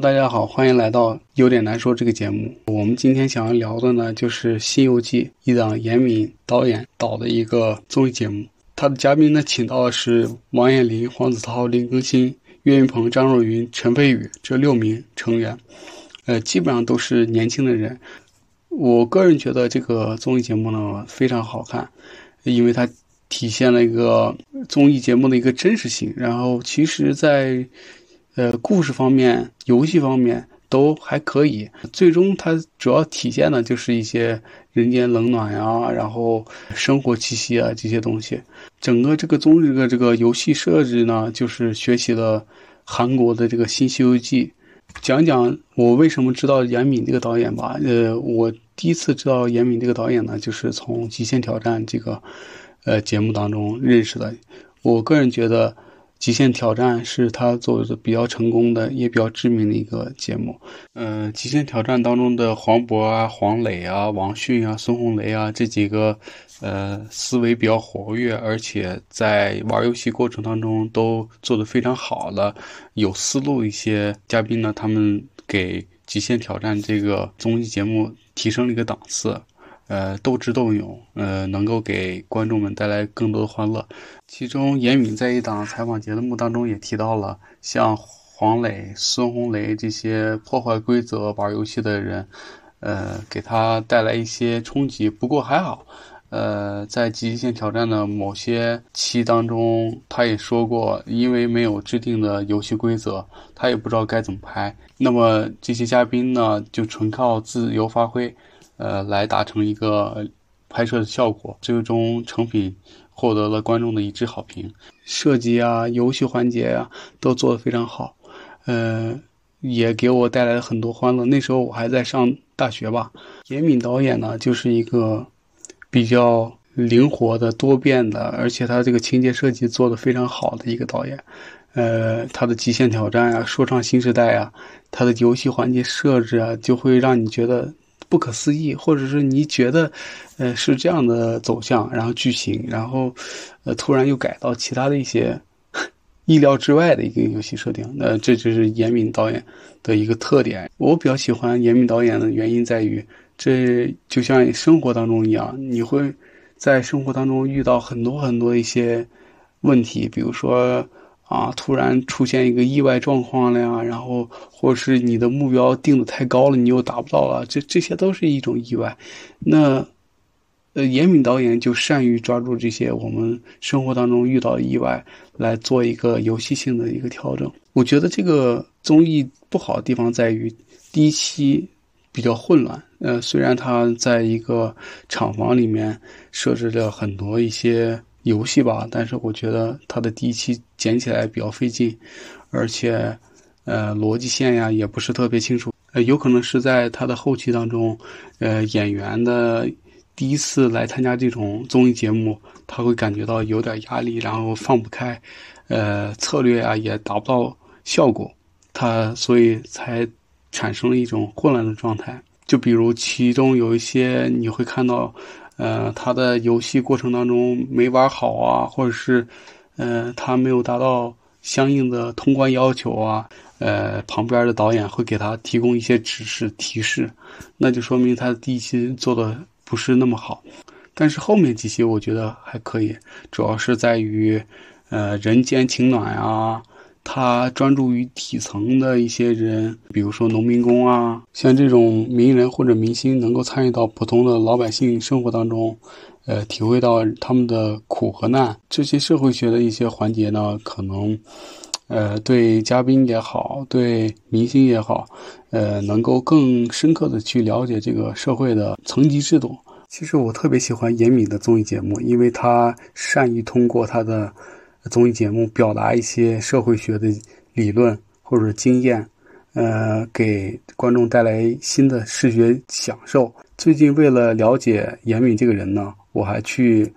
大家好，欢迎来到有点难说这个节目。我们今天想要聊的呢，就是《西游记》一档严敏导演导的一个综艺节目。他的嘉宾呢，请到的是王彦霖、黄子韬、林更新、岳云鹏、张若昀、陈飞宇这六名成员，呃，基本上都是年轻的人。我个人觉得这个综艺节目呢非常好看，因为它体现了一个综艺节目的一个真实性。然后，其实，在呃，故事方面、游戏方面都还可以。最终，它主要体现的就是一些人间冷暖呀，然后生活气息啊这些东西。整个这个综艺的这个游戏设置呢，就是学习了韩国的这个新《西游记》。讲讲我为什么知道严敏这个导演吧。呃，我第一次知道严敏这个导演呢，就是从《极限挑战》这个呃节目当中认识的。我个人觉得。极限挑战是他做的比较成功的，也比较知名的一个节目。呃，极限挑战当中的黄渤啊、黄磊啊、王迅啊、孙红雷啊这几个，呃，思维比较活跃，而且在玩游戏过程当中都做得非常好的、有思路一些嘉宾呢，他们给极限挑战这个综艺节目提升了一个档次。呃，斗智斗勇，呃，能够给观众们带来更多的欢乐。其中，严敏在一档采访节目当中也提到了，像黄磊、孙红雷这些破坏规则玩游戏的人，呃，给他带来一些冲击。不过还好，呃，在极限挑战的某些期当中，他也说过，因为没有制定的游戏规则，他也不知道该怎么拍。那么这些嘉宾呢，就纯靠自由发挥。呃，来达成一个拍摄的效果，最终成品获得了观众的一致好评。设计啊，游戏环节啊，都做得非常好，呃，也给我带来了很多欢乐。那时候我还在上大学吧。严敏导演呢，就是一个比较灵活的、多变的，而且他这个情节设计做得非常好的一个导演。呃，他的《极限挑战》啊，《说唱新时代》啊，他的游戏环节设置啊，就会让你觉得。不可思议，或者是你觉得，呃，是这样的走向，然后剧情，然后，呃，突然又改到其他的一些 意料之外的一个游戏设定，那这就是严敏导演的一个特点。我比较喜欢严敏导演的原因在于，这就像生活当中一样，你会在生活当中遇到很多很多一些问题，比如说。啊！突然出现一个意外状况了呀，然后或是你的目标定的太高了，你又达不到了，这这些都是一种意外。那，呃，严敏导演就善于抓住这些我们生活当中遇到的意外，来做一个游戏性的一个调整。我觉得这个综艺不好的地方在于第一期比较混乱。呃，虽然他在一个厂房里面设置了很多一些。游戏吧，但是我觉得它的第一期捡起来比较费劲，而且，呃，逻辑线呀也不是特别清楚。呃，有可能是在他的后期当中，呃，演员的第一次来参加这种综艺节目，他会感觉到有点压力，然后放不开，呃，策略啊也达不到效果，他所以才产生了一种混乱的状态。就比如其中有一些你会看到。呃，他的游戏过程当中没玩好啊，或者是，呃，他没有达到相应的通关要求啊，呃，旁边的导演会给他提供一些指示提示，那就说明他的第一期做的不是那么好，但是后面几期我觉得还可以，主要是在于，呃，人间情暖啊。他专注于底层的一些人，比如说农民工啊，像这种名人或者明星，能够参与到普通的老百姓生活当中，呃，体会到他们的苦和难。这些社会学的一些环节呢，可能，呃，对嘉宾也好，对明星也好，呃，能够更深刻的去了解这个社会的层级制度。其实我特别喜欢严敏的综艺节目，因为他善于通过他的。综艺节目表达一些社会学的理论或者经验，呃，给观众带来新的视觉享受。最近为了了解严敏这个人呢，我还去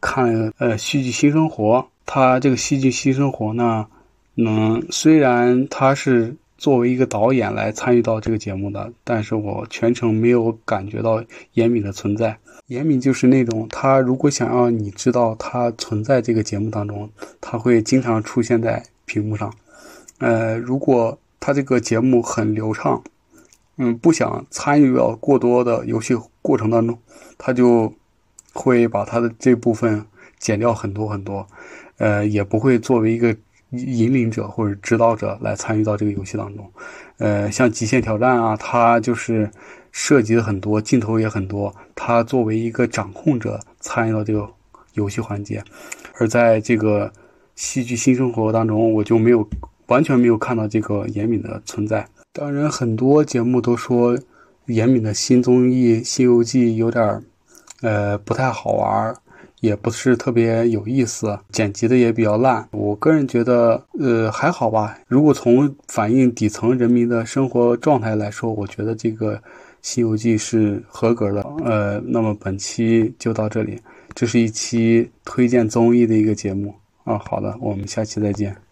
看呃《戏剧新生活》。他这个《戏剧新生活》呢，嗯，虽然他是作为一个导演来参与到这个节目的，但是我全程没有感觉到严敏的存在。严敏就是那种，他如果想要你知道他存在这个节目当中，他会经常出现在屏幕上。呃，如果他这个节目很流畅，嗯，不想参与到过多的游戏过程当中，他就会把他的这部分剪掉很多很多，呃，也不会作为一个引领者或者指导者来参与到这个游戏当中，呃，像极限挑战啊，它就是涉及的很多，镜头也很多，他作为一个掌控者参与到这个游戏环节，而在这个戏剧新生活当中，我就没有。完全没有看到这个严敏的存在。当然，很多节目都说严敏的新综艺《西游记》有点儿呃，不太好玩儿，也不是特别有意思，剪辑的也比较烂。我个人觉得，呃，还好吧。如果从反映底层人民的生活状态来说，我觉得这个《西游记》是合格的。呃，那么本期就到这里，这是一期推荐综艺的一个节目啊。好的，我们下期再见。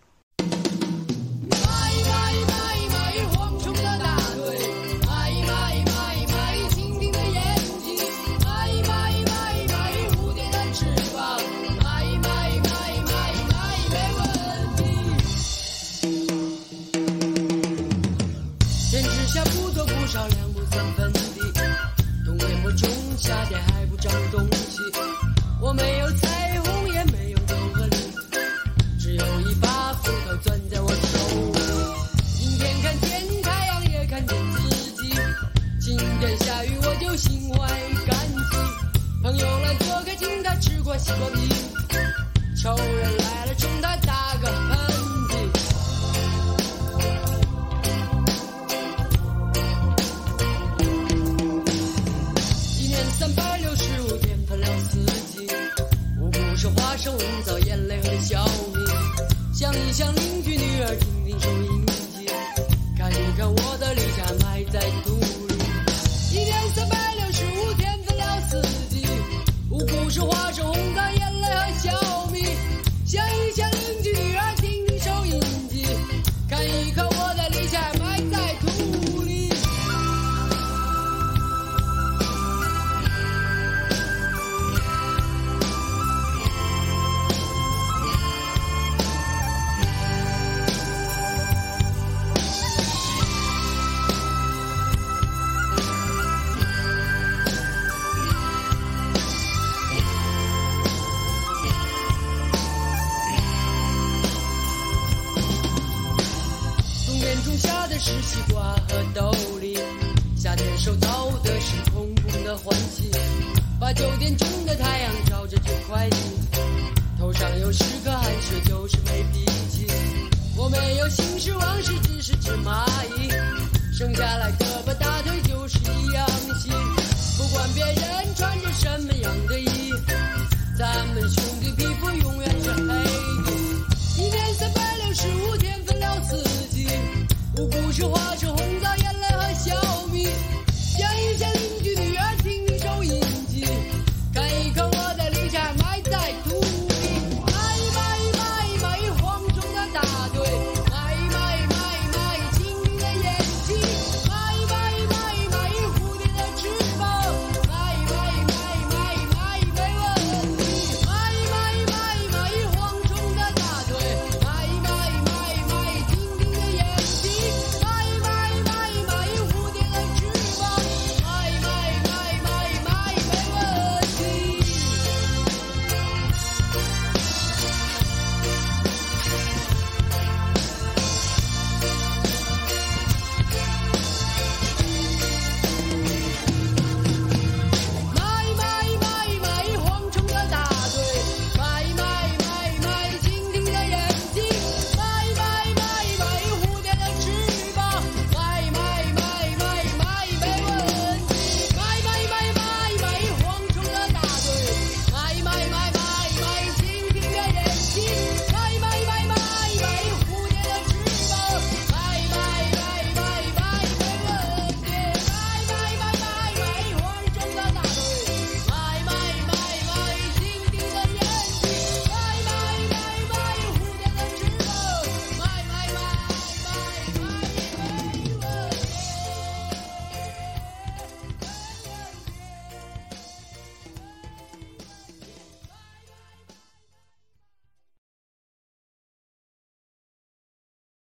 你想吃西瓜和豆梨，夏天收到的是空空的欢喜，把九点钟的太阳照着这块地，头上有十个汗水就是没脾气，我没有心事往事，只是只蚂蚁，生下来胳膊大腿就是一样细，不管别人穿着什么样的衣，咱们兄弟。就化成红